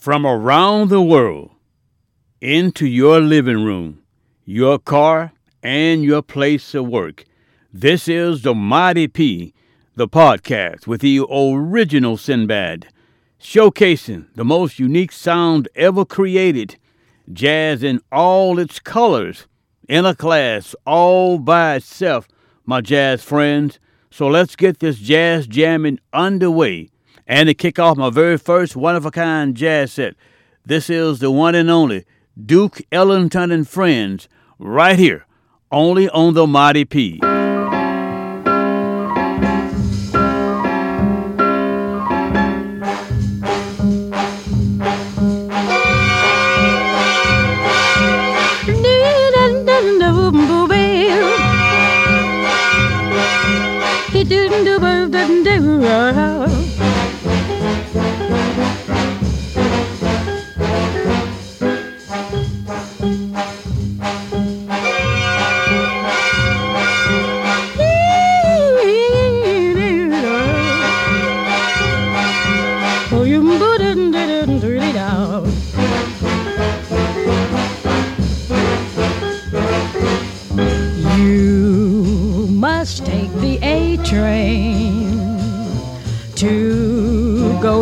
from around the world into your living room, your car, and your place of work. This is the Mighty P, the podcast with the original Sinbad, showcasing the most unique sound ever created, jazz in all its colors, in a class all by itself, my jazz friends. So let's get this jazz jamming underway. And to kick off my very first one of a kind jazz set, this is the one and only Duke Ellington and Friends, right here, only on the Mighty P.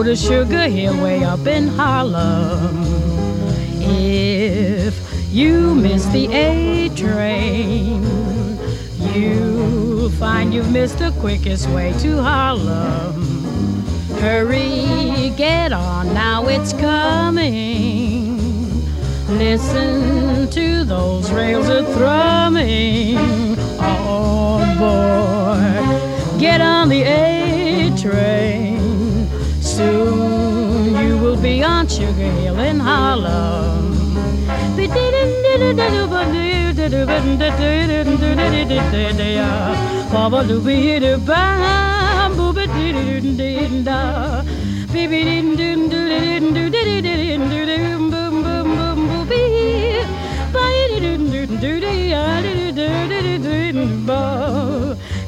to Sugar Hill way up in Harlem. If you miss the A train, you'll find you've missed the quickest way to Harlem. Hurry, get on, now it's coming. Listen to those rails a thrumming. Oh boy, get on the A train. Soon you will be on Sugar Hill in Harlem.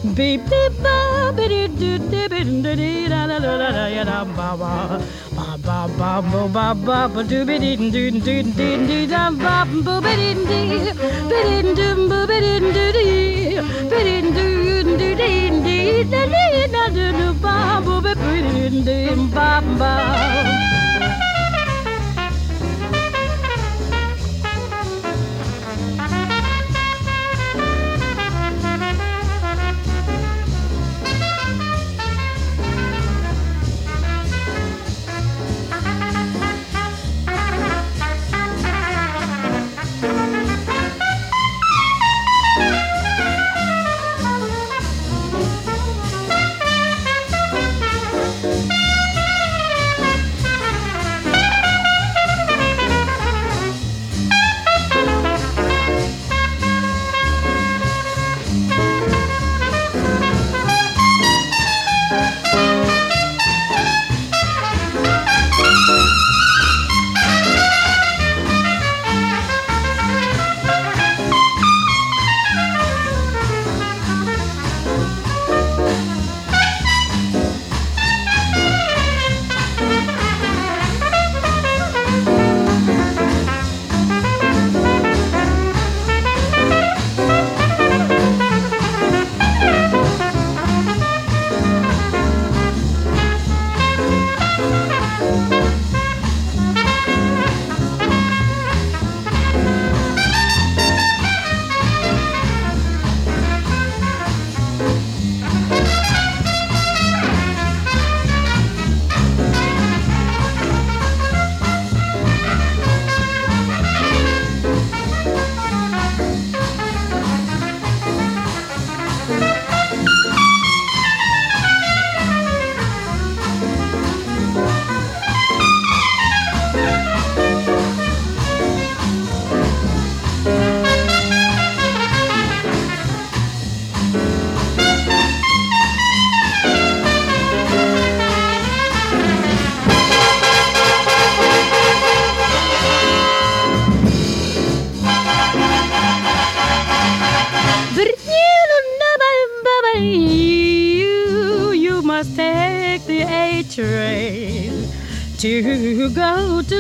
Beep beep ba biddy do dibbit diddy da da da da da ya da ba ba ba ba ba bo ba ba ba do biddy do do do do da ba bo biddy do biddy do bo biddy do do biddy do do do do do da da da da ba bo biddy do ba ba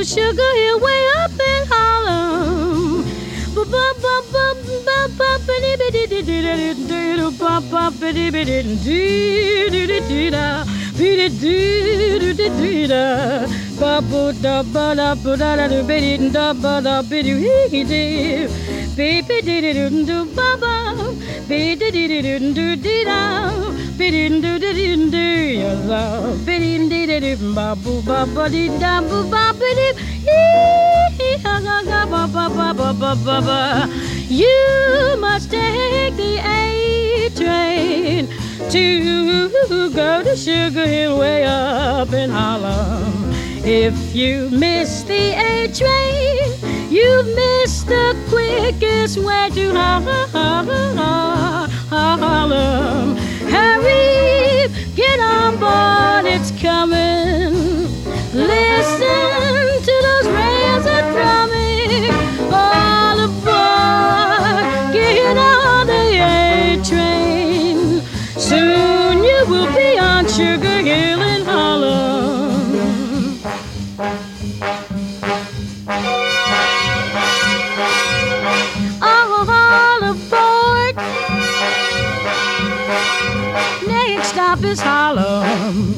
to Sugar Hill way up in Harlem. Baby did it do baba, baby did it do do do do do do do do you must take the A train to go to Sugar Hill way up in Harlem. If you miss the A train, you've missed the quickest way to Harlem wanted is Harlem.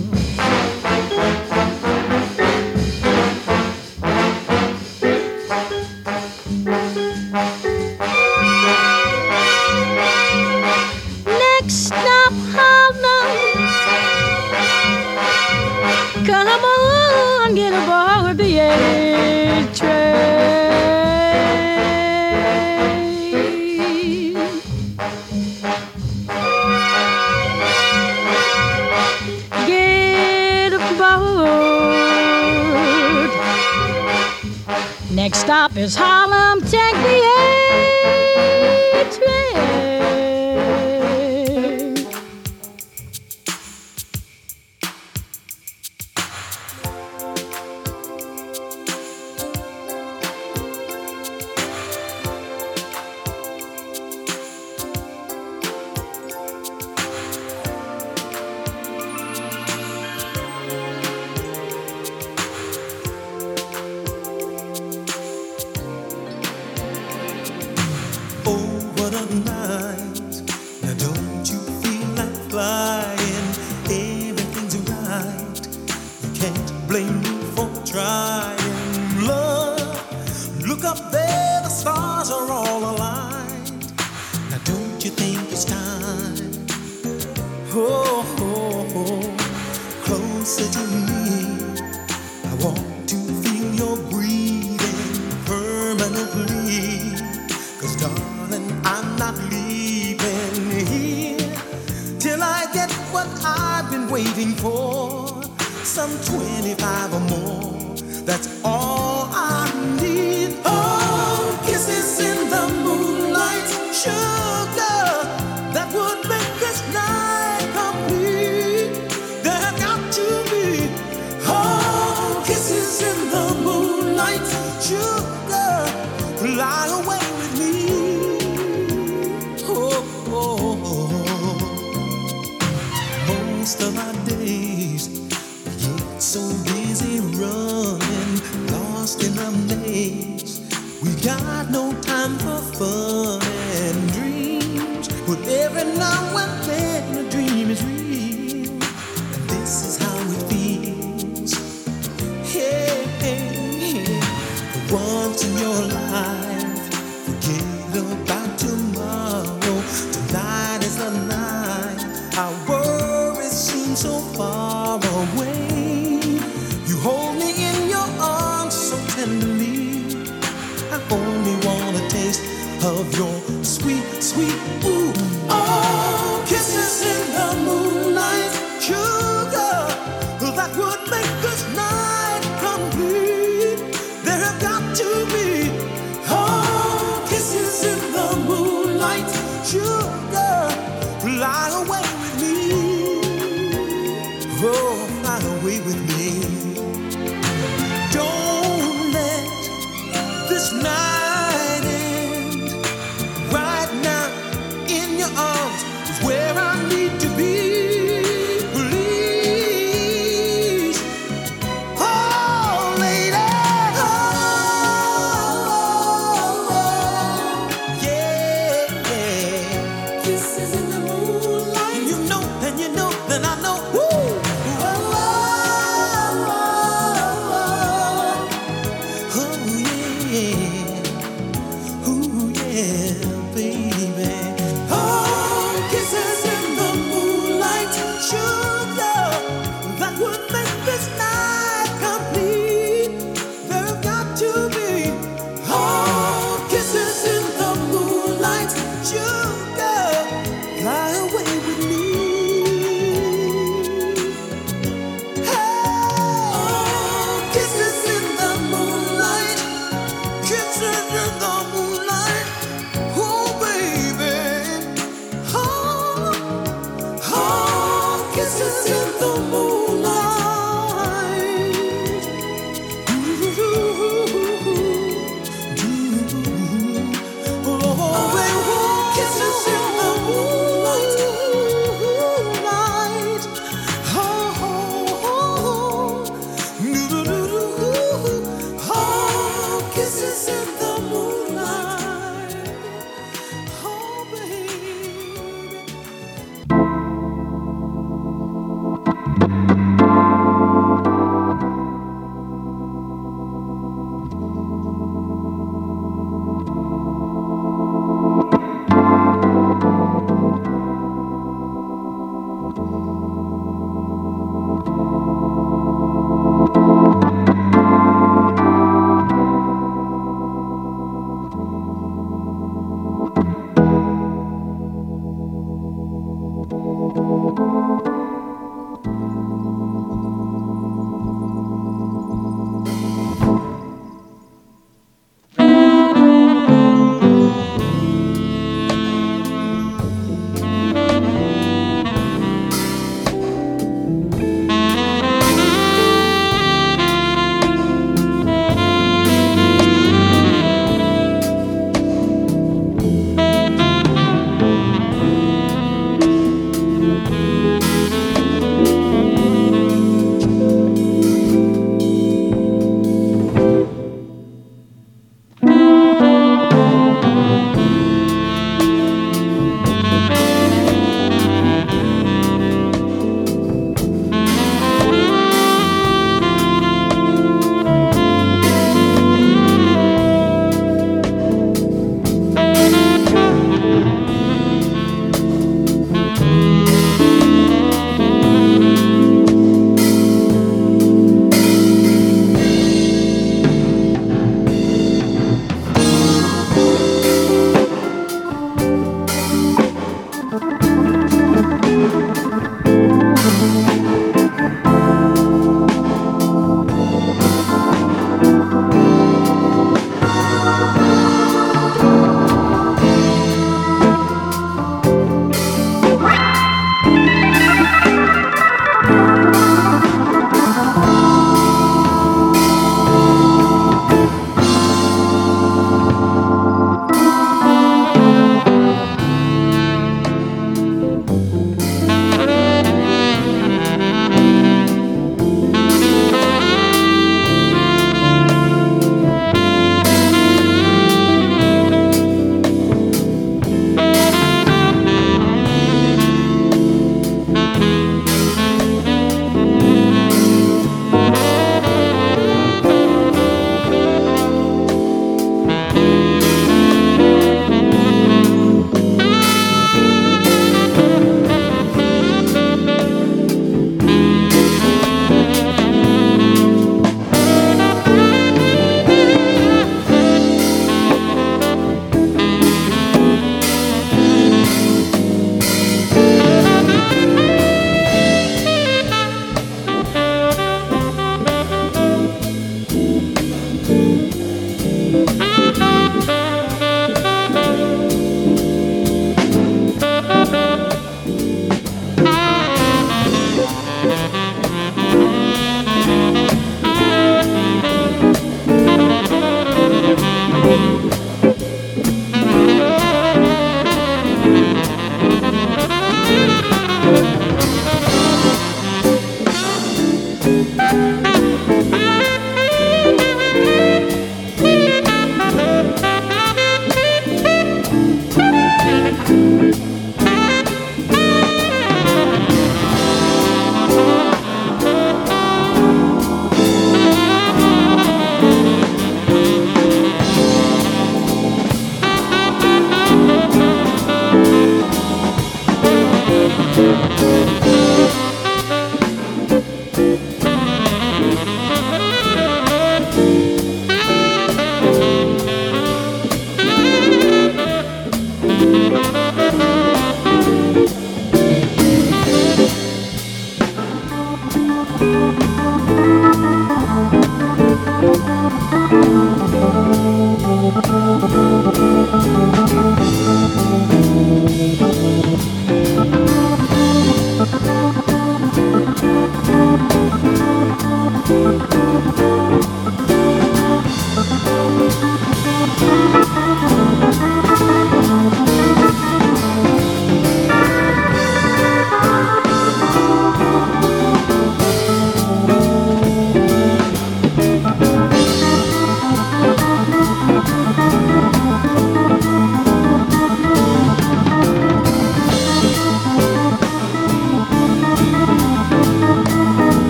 love.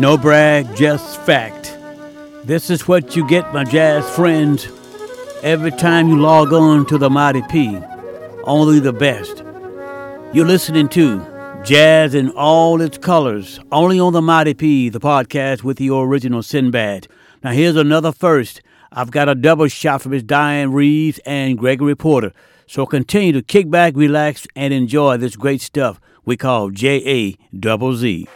No brag, just fact. This is what you get, my jazz friends, every time you log on to the Mighty P. Only the best. You're listening to Jazz in all its colors, only on the Mighty P, the podcast with the original Sinbad. Now, here's another first. I've got a double shot from Miss Dianne Reeves and Gregory Porter. So continue to kick back, relax, and enjoy this great stuff we call J A double Z.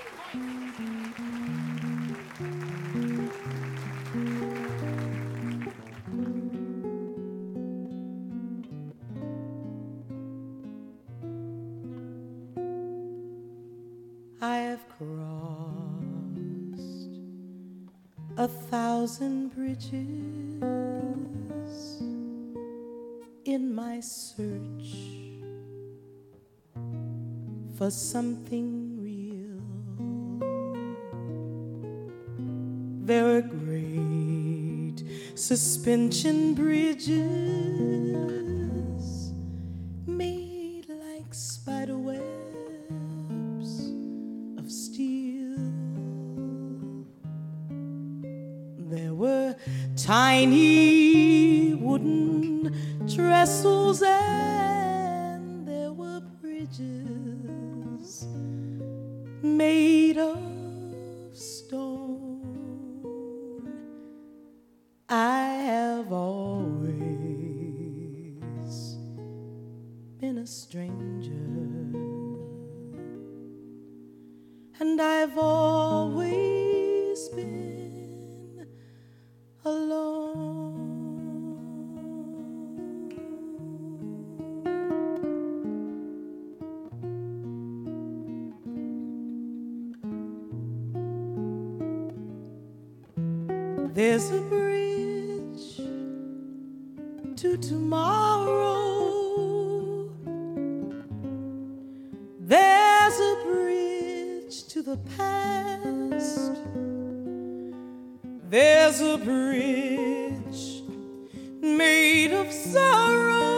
thousand bridges in my search for something real. There are great suspension bridges tiny wooden trestles and there were bridges made of stone. I have always been a stranger and I've always been. There's a bridge to tomorrow. There's a bridge to the past. There's a bridge made of sorrow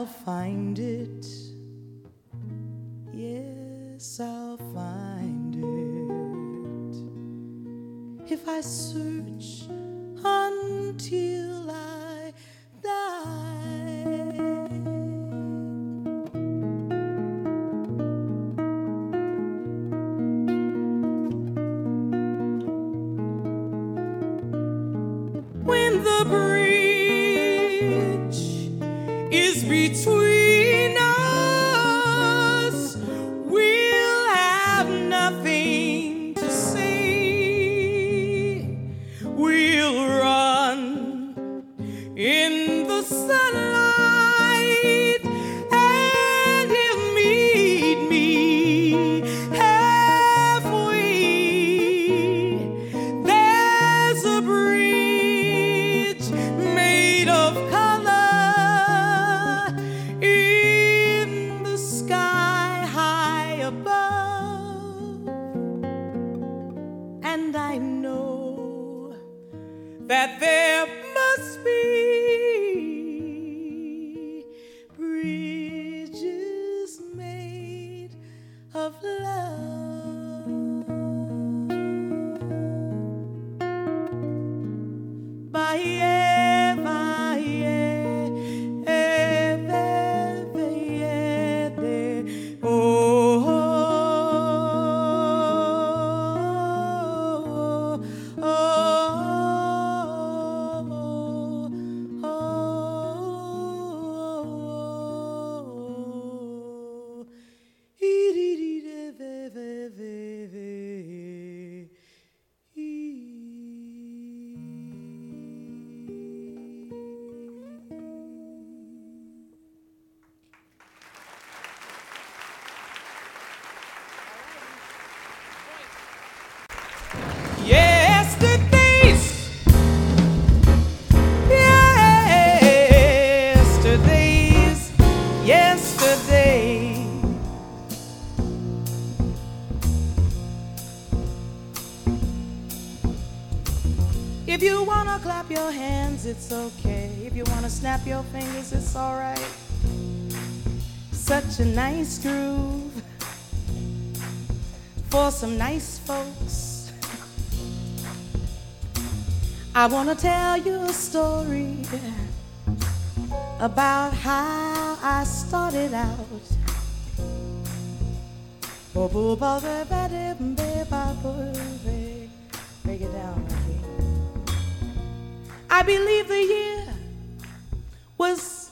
I'll find it's okay. If you wanna snap your fingers, it's alright. Such a nice groove for some nice folks. I wanna tell you a story about how I started out. Oh, Break I believe the year was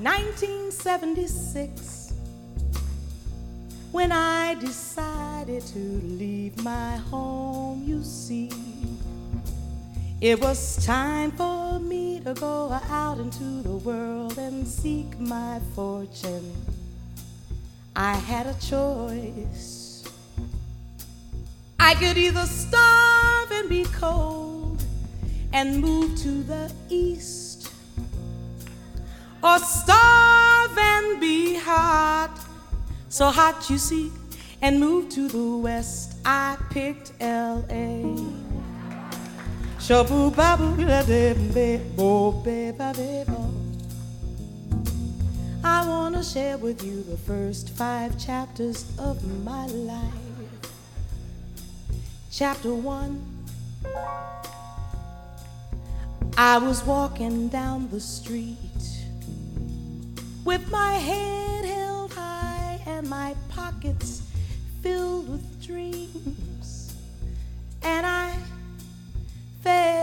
1976 when I decided to leave my home, you see. It was time for me to go out into the world and seek my fortune. I had a choice. I could either starve and be cold and move to the east, or starve and be hot, so hot you see, and move to the west. I picked L.A. Babu. I want to share with you the first five chapters of my life. Chapter one I was walking down the street with my head held high and my pockets filled with dreams. And I fell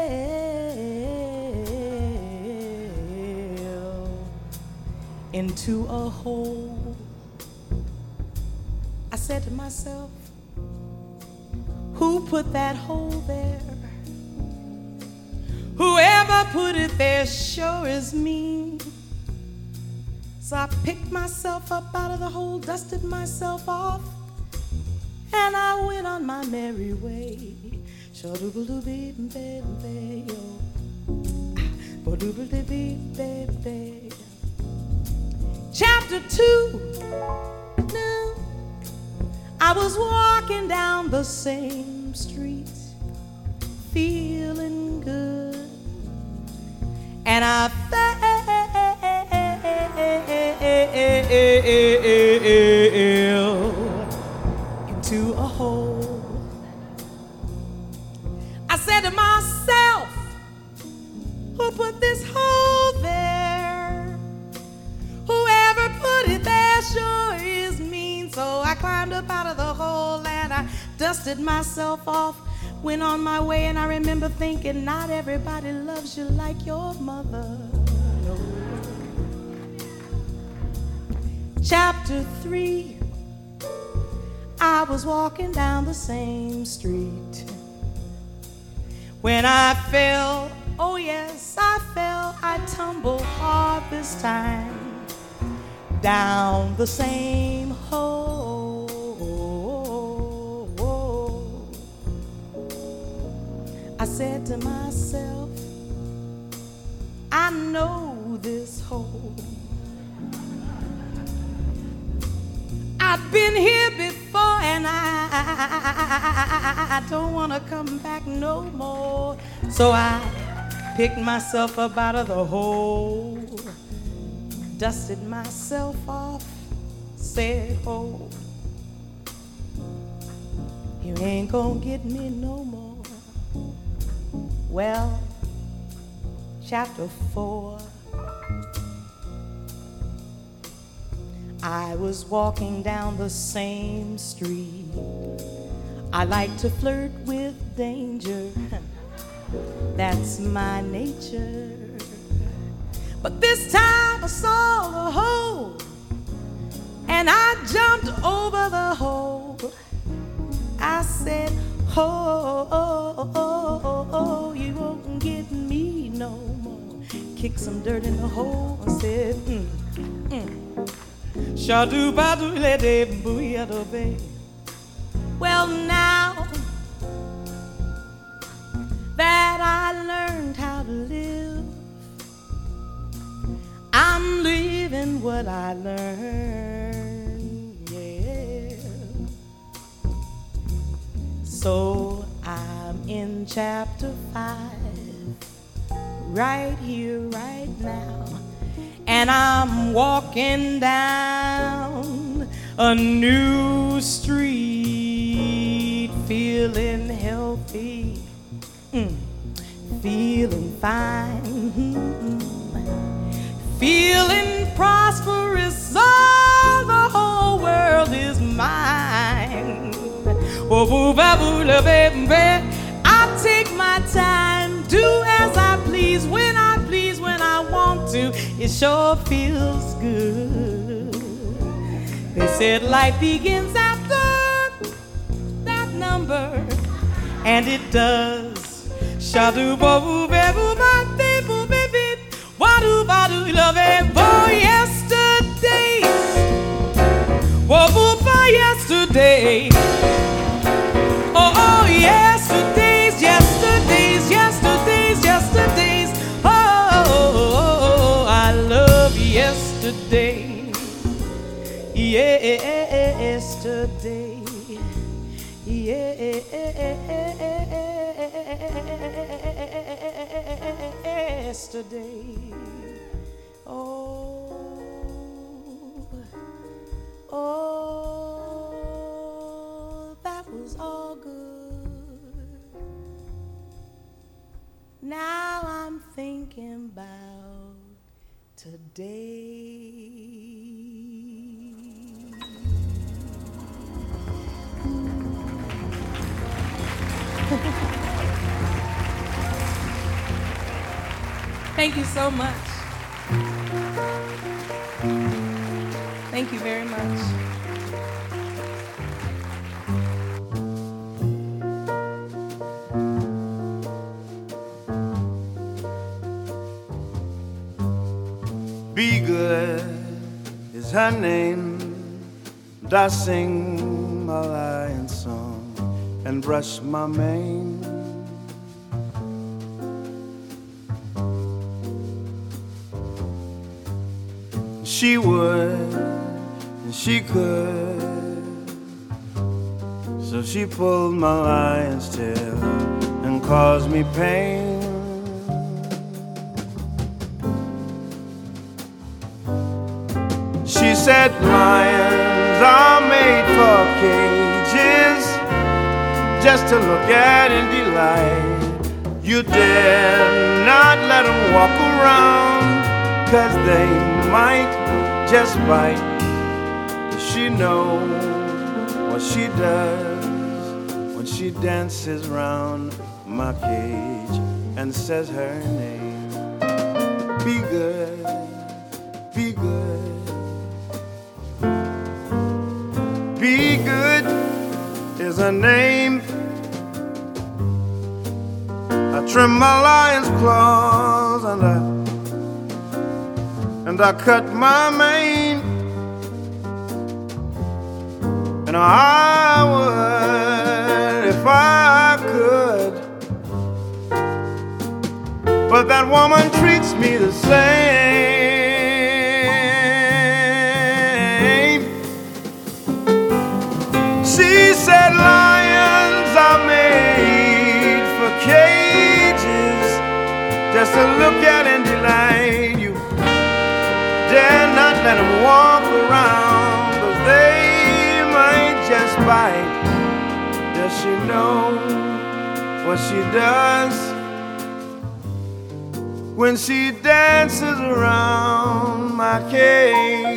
into a hole. I said to myself, Who put that hole there? Whoever put it there sure is mean. So I picked myself up out of the hole, dusted myself off, and I went on my merry way. Chapter two. Now, I was walking down the same street, feeling good, and I fell into a hole. I said to myself, Who put this hole there? Whoever put it there sure is mean. So I climbed up out of the hole and I dusted myself off. Went on my way, and I remember thinking, Not everybody loves you like your mother. No. Chapter 3 I was walking down the same street when I fell. Oh, yes, I fell. I tumbled hard this time down the same said to myself, I know this hole. I've been here before and I, I don't want to come back no more. So I picked myself up out of the hole, dusted myself off, said, Oh, you ain't gonna get me no more. Well, chapter four. I was walking down the same street. I like to flirt with danger. That's my nature. But this time I saw the hole and I jumped over the hole. I said, Oh, oh, oh, oh, oh, oh, you won't get me no more. Kicked some dirt in the hole and said, mm, mm. Shadu badu le de booyah do be. Well, now that I learned how to live, I'm living what I learned. So I'm in chapter five, right here, right now and I'm walking down a new street, feeling healthy, mm, feeling fine, mm, feeling prosperous. All the whole world is mine. Oh, I take my time, do as I please when I please when I want to. It sure feels good. They said life begins after that number, and it does. Shadu boo bebu bate boo baby, wadu badu love it for yesterday. Oh, Wobble for yesterday. Yesterday. Yesterday. yesterday. Oh, oh, that was all good. Now I'm thinking about today. Thank you so much. Thank you very much. Be good is her name. And I sing my lion song and brush my mane. She would, and she could. So she pulled my lion's tail and caused me pain. Said lions are made for cages just to look at and delight. You dare not let them walk around, cause they might just bite. Does she know what she does when she dances round my cage and says her name? Be good, is name. I trim my lion's claws and I and I cut my mane. And I would if I could. But that woman treats me the same. To look at and delight you. Dare not let them walk around, cause they might just bite. Does she know what she does when she dances around my cage?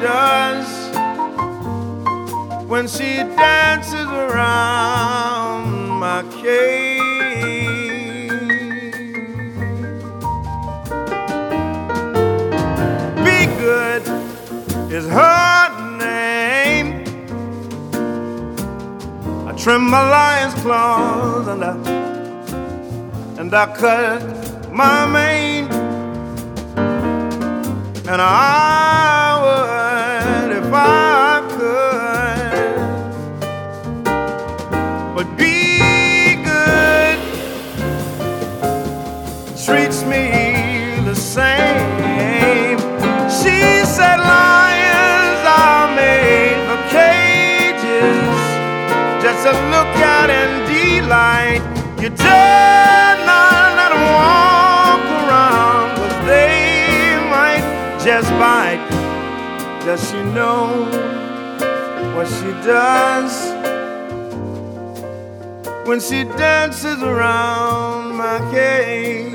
Does when she dances around my cage. Be good is her name. I trim my lion's claws and I and I cut my mane and I You dare not walk around, they might just bite. Does she know what she does when she dances around my cage?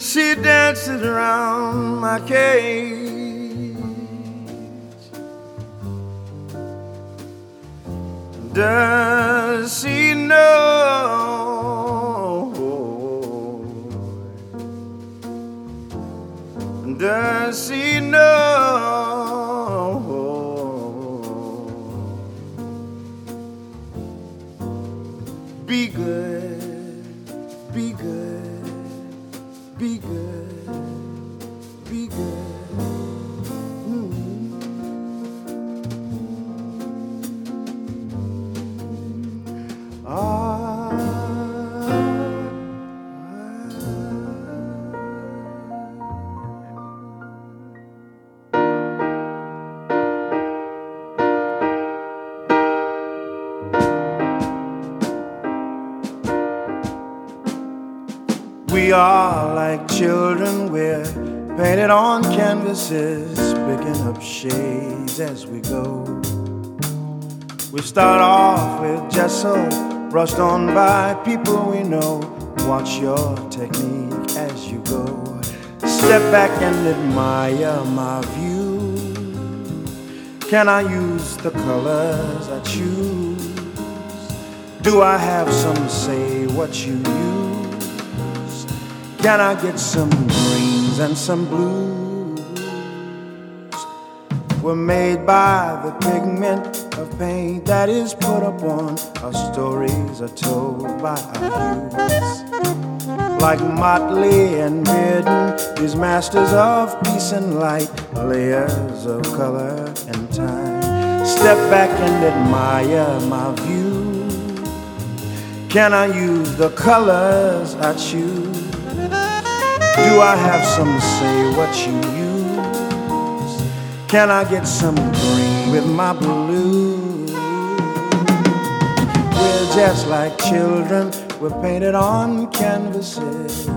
She dances around my cage. Does she know? Does she know? Be good, We are like children, we're painted on canvases, picking up shades as we go. We start off with gesso, brushed on by people we know. Watch your technique as you go. Step back and admire my view. Can I use the colors I choose? Do I have some say what you use? Can I get some greens and some blues? Were made by the pigment of paint that is put upon our stories are told by our youths. Like Motley and Bearden, these masters of peace and light, layers of color and time. Step back and admire my view. Can I use the colors I choose? Do I have some say what you use? Can I get some green with my blue? We're just like children, we're painted on canvases.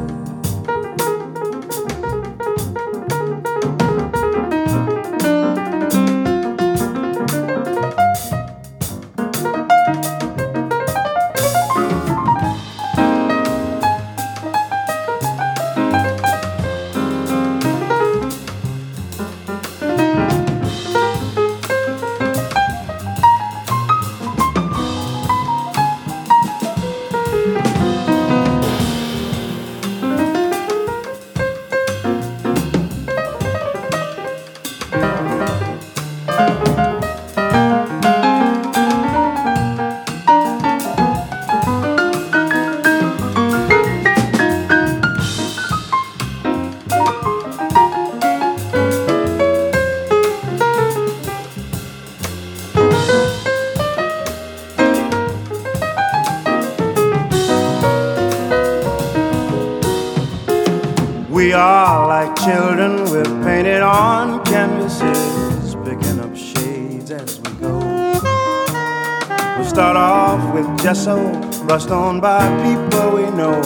With gesso, brushed on by people we know.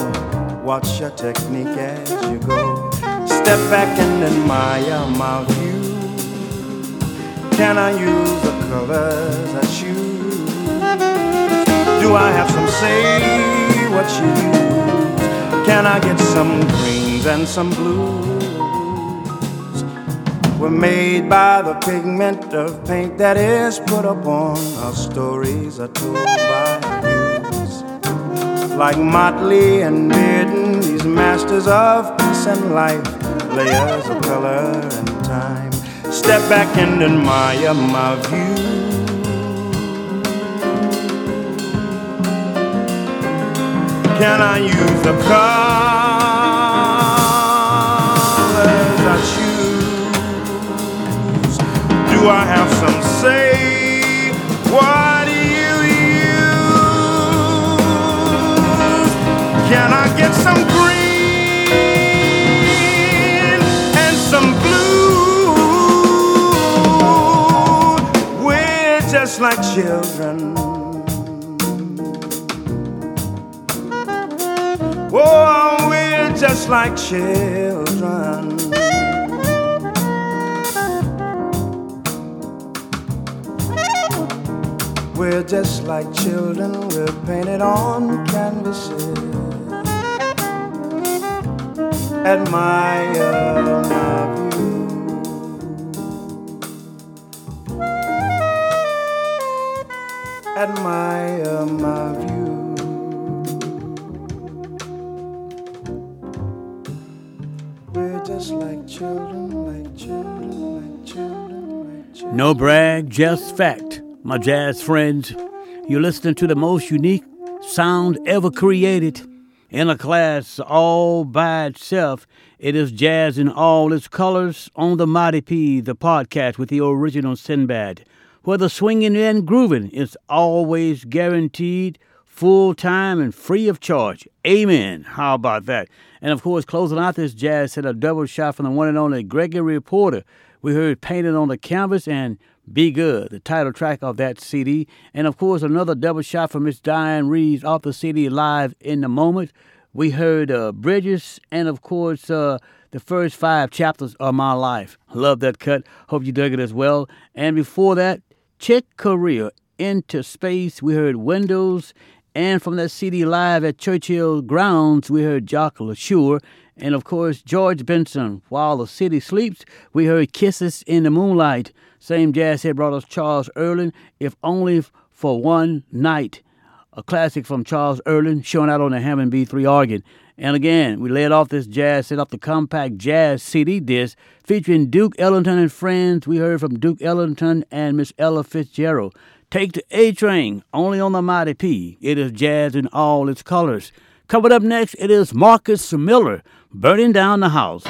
Watch your technique as you go. Step back and admire my view. Can I use the colors I choose? Do I have some say what you use? Can I get some greens and some blues? were made by the pigment of paint that is put upon our stories are told like Motley and Bearden, these masters of peace and life, layers of color and time. Step back and admire my view. Can I use the colors I choose? Do I have some say? Get some green and some blue? We're just like children. Oh, we're just like children. We're just like children, we're painted on canvases. Admire. Admire my view. We're just like children, like children, like children, like children. No brag, just fact. My jazz friends, you're listening to the most unique sound ever created in a class all by itself. It is jazz in all its colors on the Mighty P, the podcast with the original Sinbad, where the swinging and grooving is always guaranteed, full time and free of charge. Amen. How about that? And of course, closing out this jazz set, a double shot from the one and only Gregory Porter. We heard Painted on the Canvas and Be Good, the title track of that CD. And of course, another double shot from Miss Dianne Reeves off the CD Live in the Moment. We heard uh, Bridges and, of course, uh, the first five chapters of my life. Love that cut. Hope you dug it as well. And before that, Chick Corea, Into Space. We heard Windows. And from that CD Live at Churchill Grounds, we heard Jock LaSure. And of course, George Benson, While the City Sleeps, we heard Kisses in the Moonlight. Same jazz head brought us Charles Earland, If Only for One Night. A classic from Charles Earland, showing out on the Hammond B3 organ. And again, we led off this jazz set off the compact jazz CD disc featuring Duke Ellington and friends. We heard from Duke Ellington and Miss Ella Fitzgerald. Take the A train, only on the Mighty P. It is jazz in all its colors. Coming up next, it is Marcus Miller, Burning Down the House.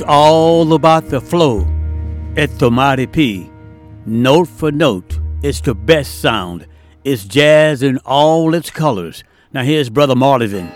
It's all about the flow at the Mighty P. Note for note, it's the best sound. It's jazz in all its colors. Now here's Brother Marvin.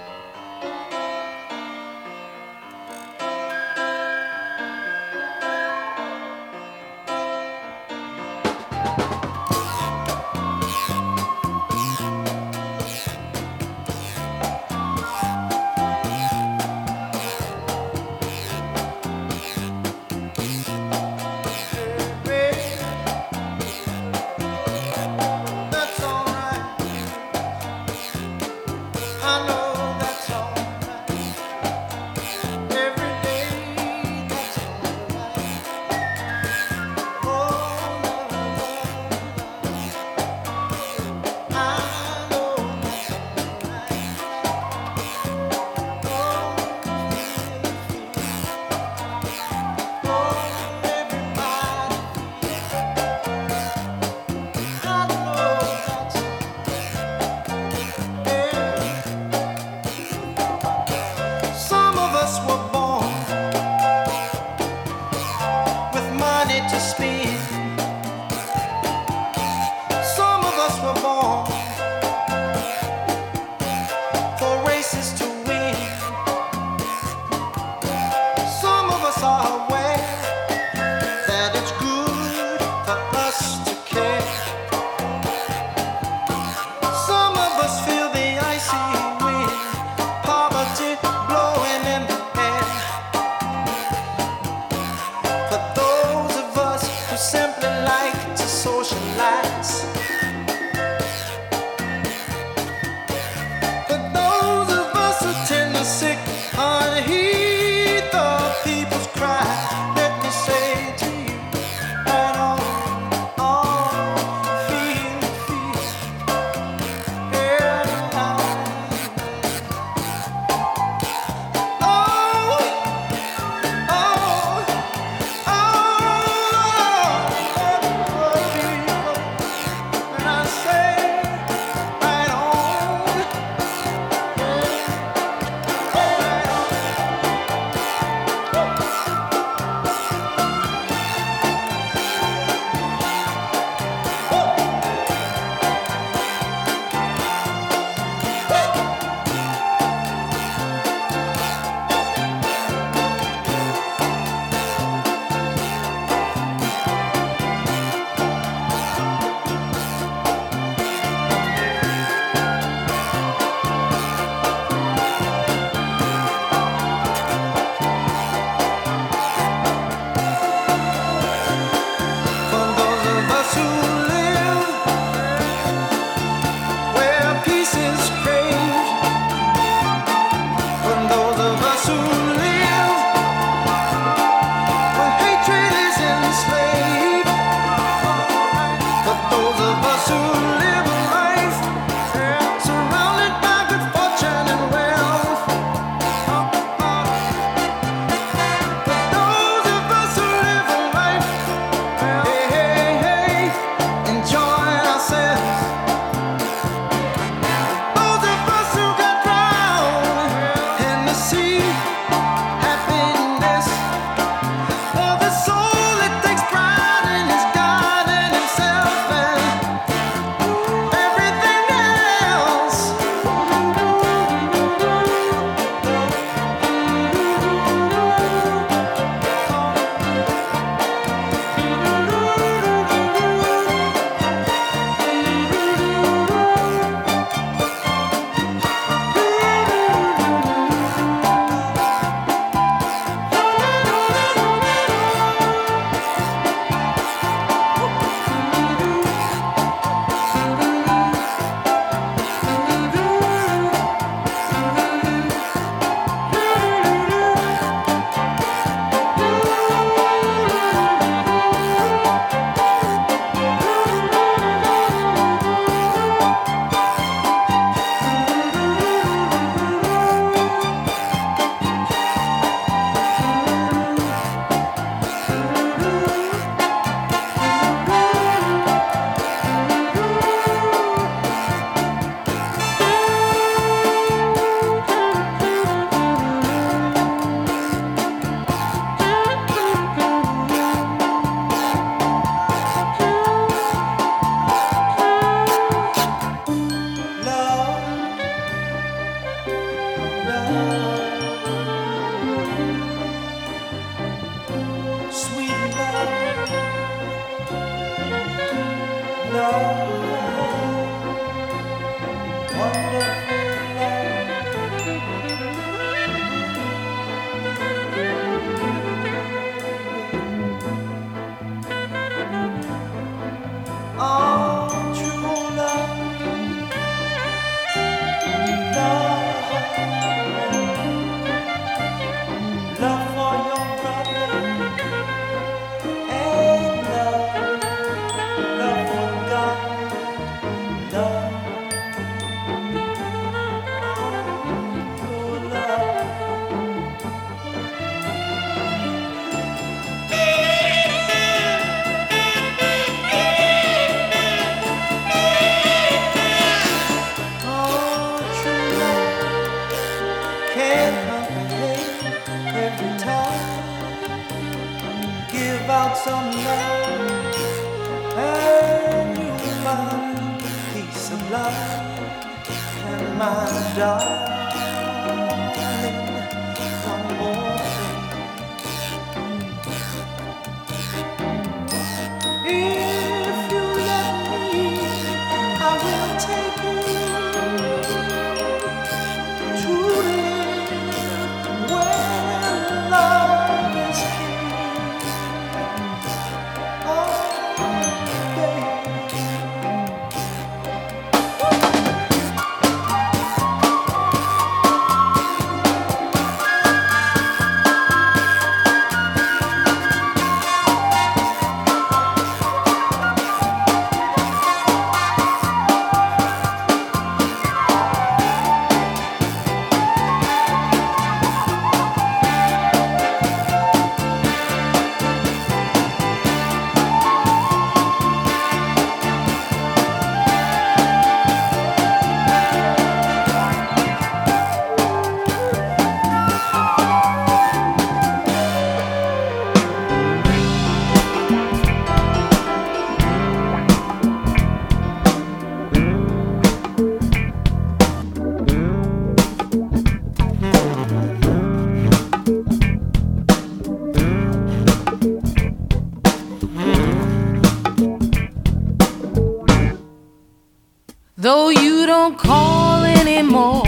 Though you don't call anymore,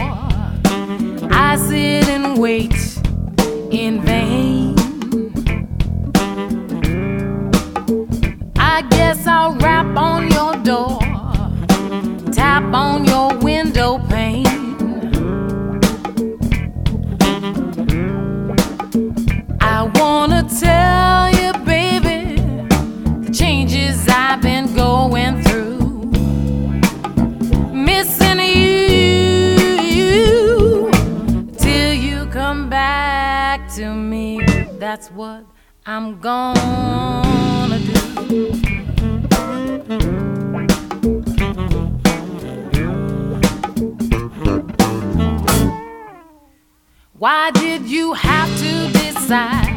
I sit and wait in vain. I guess I'll rap on your door, tap on your Why did you have to decide?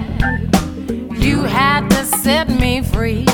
You had to set me free.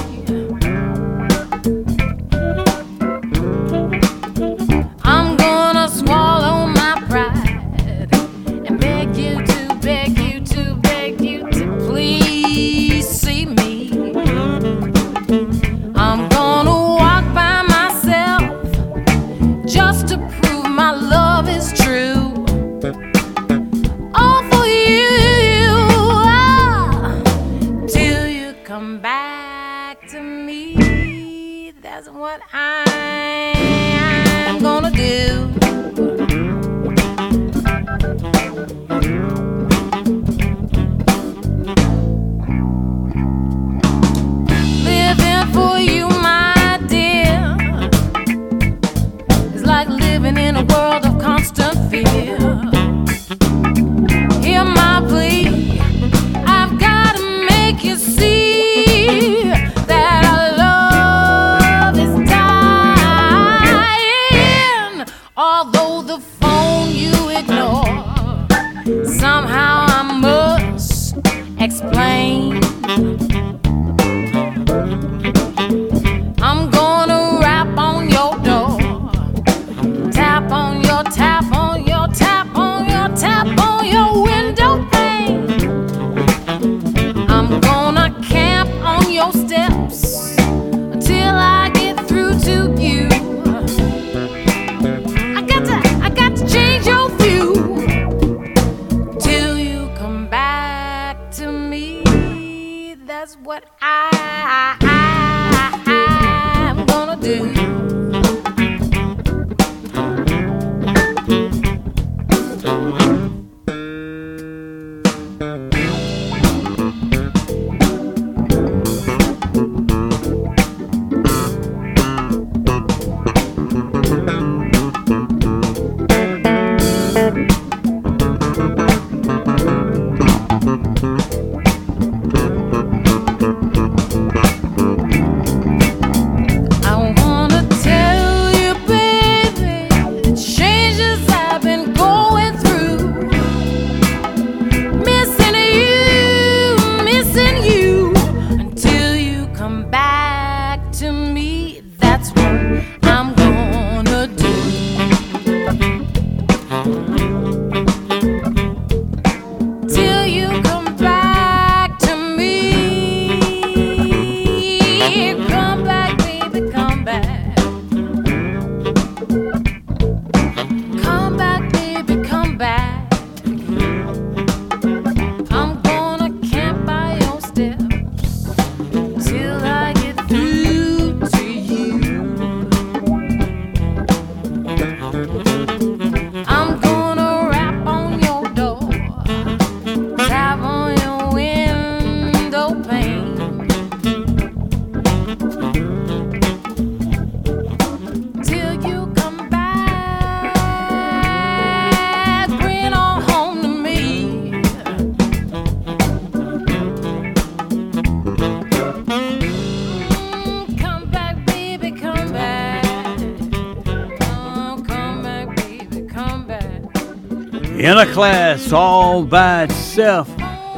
Class all by itself.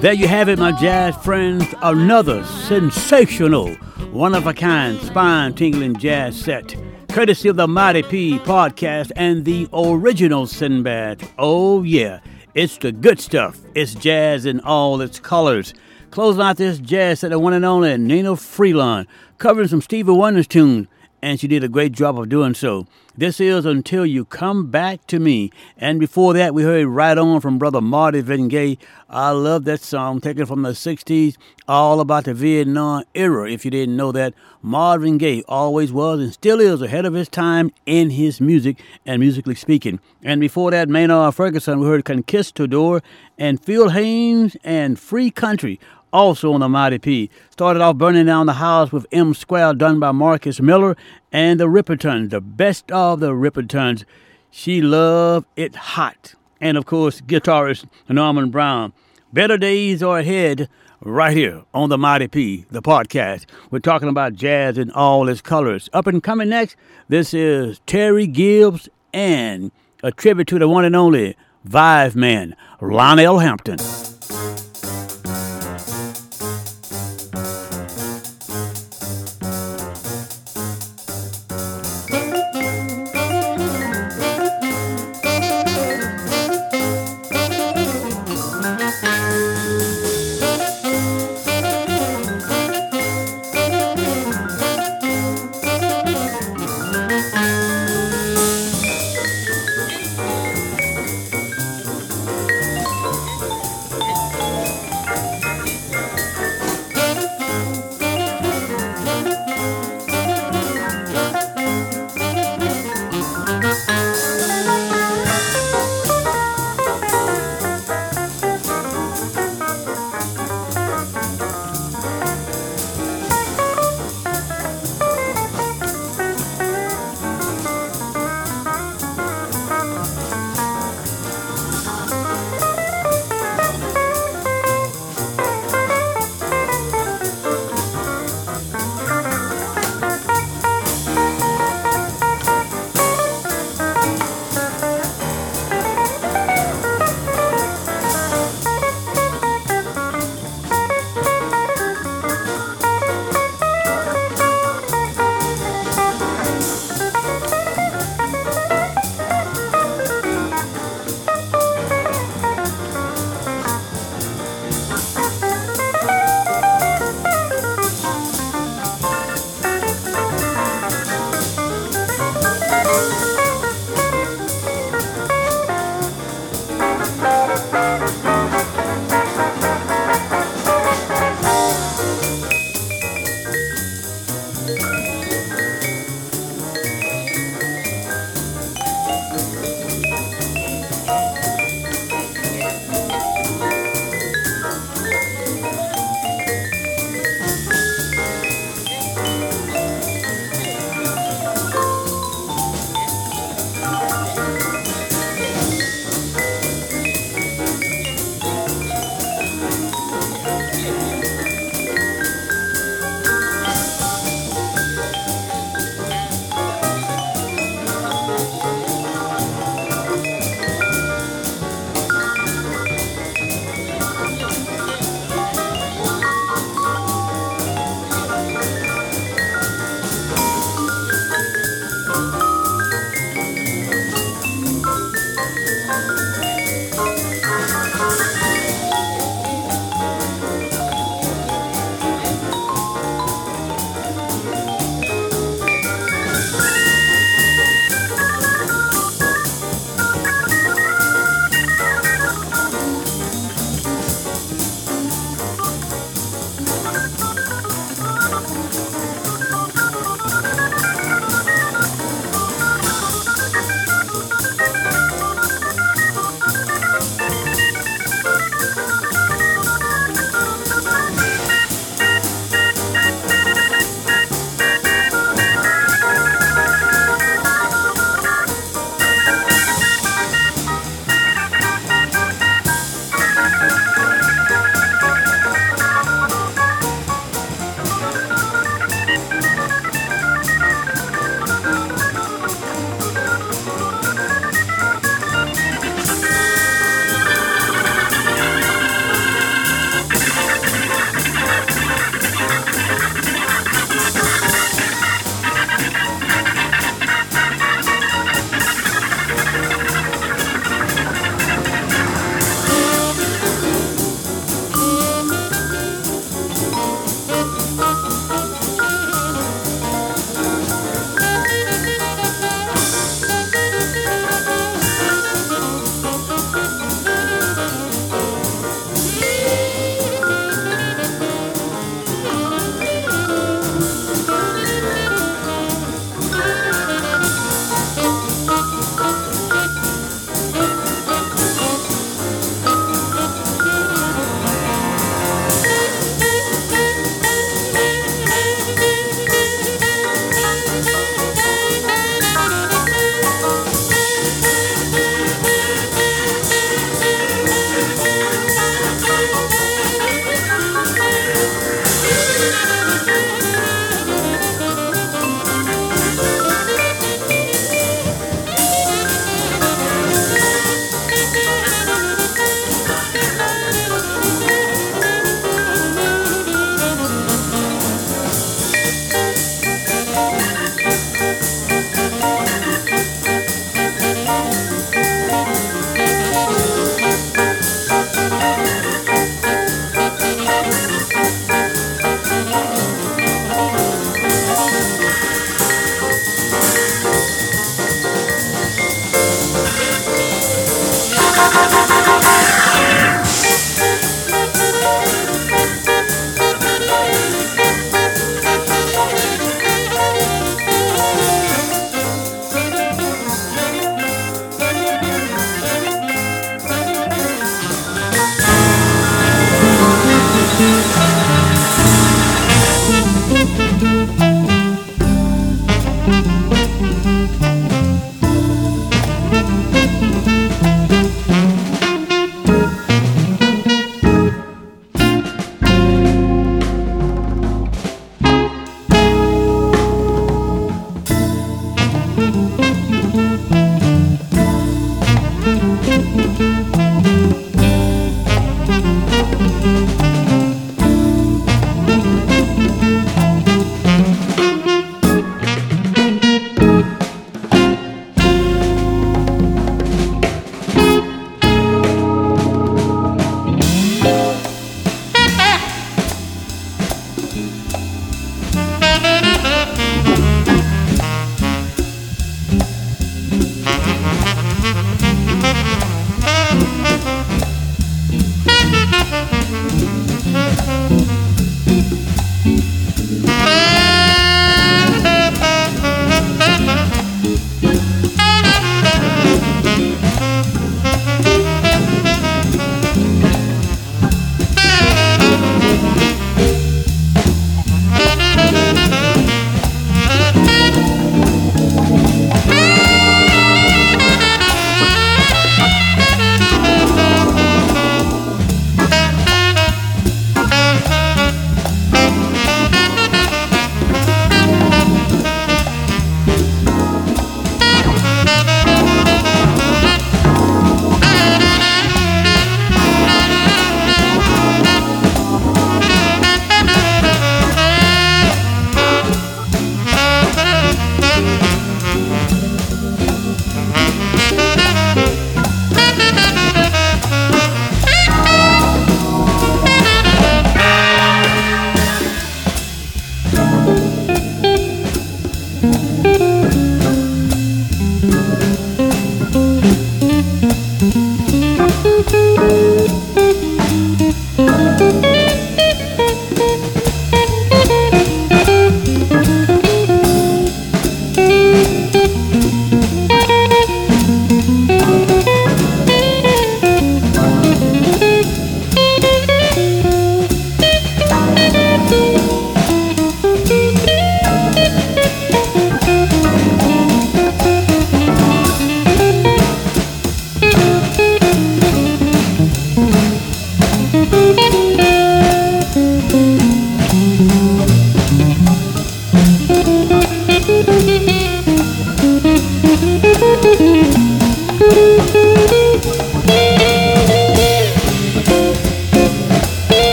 There you have it, my jazz friends. Another sensational, one of a kind, spine tingling jazz set, courtesy of the Mighty P podcast and the original Sinbad. Oh, yeah, it's the good stuff. It's jazz in all its colors. Closing out this jazz set, the one and only Nnenna Freelon, covering some Stevie Wonder's tunes, and she did a great job of doing so. This is Until You Come Back to Me. And before that, we heard Right On from Brother Marvin Gaye. I love that song, taken from the 60s, all about the Vietnam era. If you didn't know that, Marvin Gaye always was and still is ahead of his time in his music and musically speaking. And before that, Maynard Ferguson, we heard Conquistador and Phil Haynes and Free Country also on the Mighty P. Started off burning down the house with M Square done by Marcus Miller and the Rippertons, the best of the Rippertons. She loved it hot. And of course, guitarist Norman Brown. Better days are ahead right here on the Mighty P, the podcast. We're talking about jazz in all its colors. Up and coming next, this is Terry Gibbs and a tribute to the one and only Vibe Man, Lionel Hampton.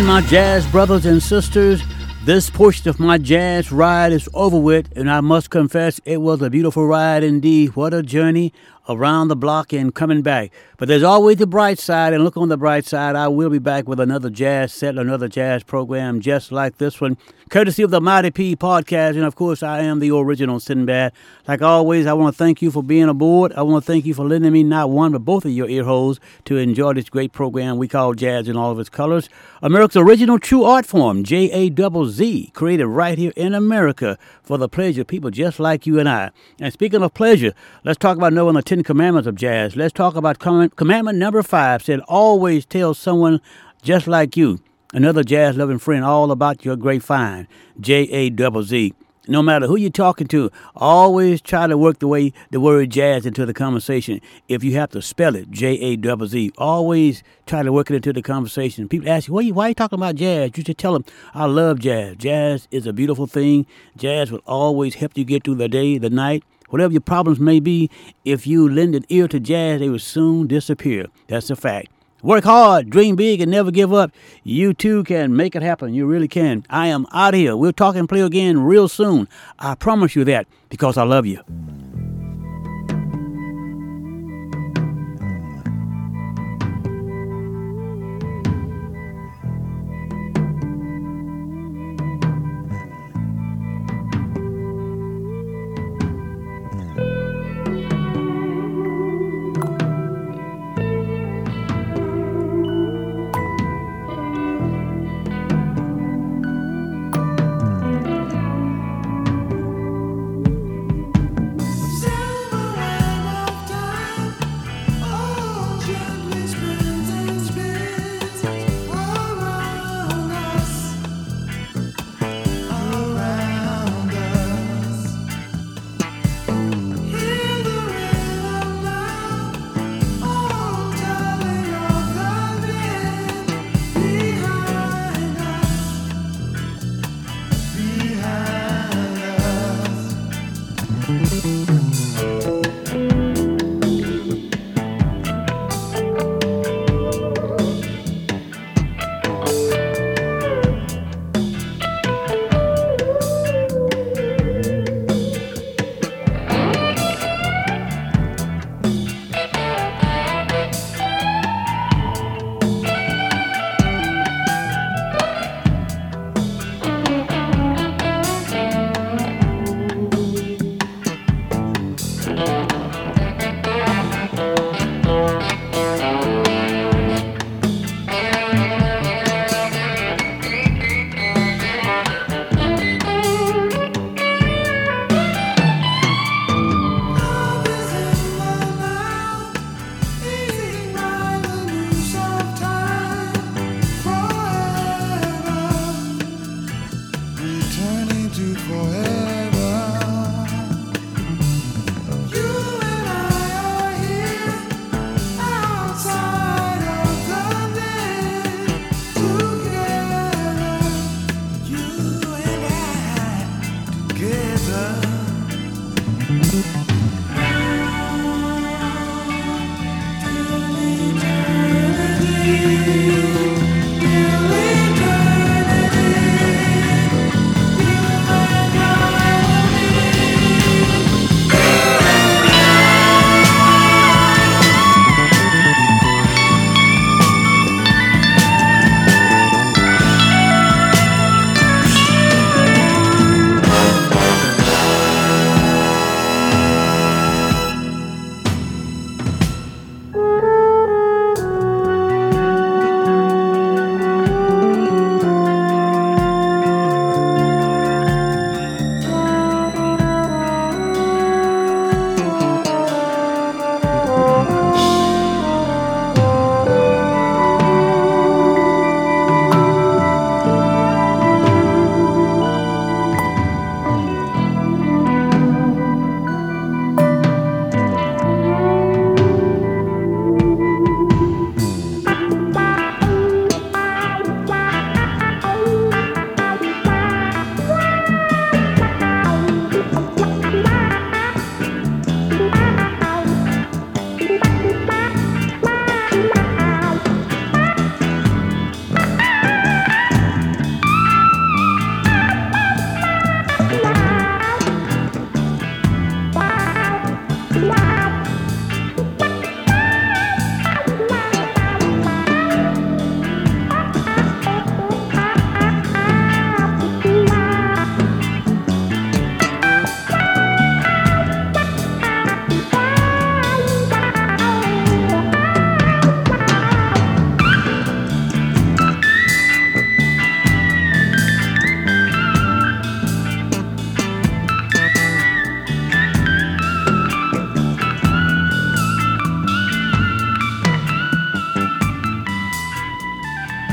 Again, my jazz brothers and sisters, this portion of my jazz ride is over with, and I must confess it was a beautiful ride indeed. What a journey around the block and coming back. But there's always the bright side, and look on the bright side. I will be back with another jazz set, another jazz program just like this one, courtesy of the Mighty P podcast. And of course, I am the original Sinbad. Like always, I want to thank you for being aboard. I want to thank you for lending me not one, but both of your ear holes to enjoy this great program we call Jazz in all of its colors. America's original true art form, J A Z, created right here in America for the pleasure of people just like you and I. And speaking of pleasure, let's talk about knowing the Ten Commandments of jazz. Let's talk about command- commandment number five said, always tell someone just like you, another jazz loving friend, all about your great find. J A double Z. No matter who you're talking to, always try to work the way the word jazz into the conversation. If you have to spell it, J A double Z, always try to work it into the conversation. People ask you, why, you, why are you talking about jazz? You should tell them, I love jazz. Jazz is a beautiful thing. Jazz will always help you get through the day, the night. Whatever your problems may be, if you lend an ear to jazz, they will soon disappear. That's a fact. Work hard, dream big, and never give up. You too can make it happen. You really can. I am out here. We'll talk and play again real soon. I promise you that because I love you.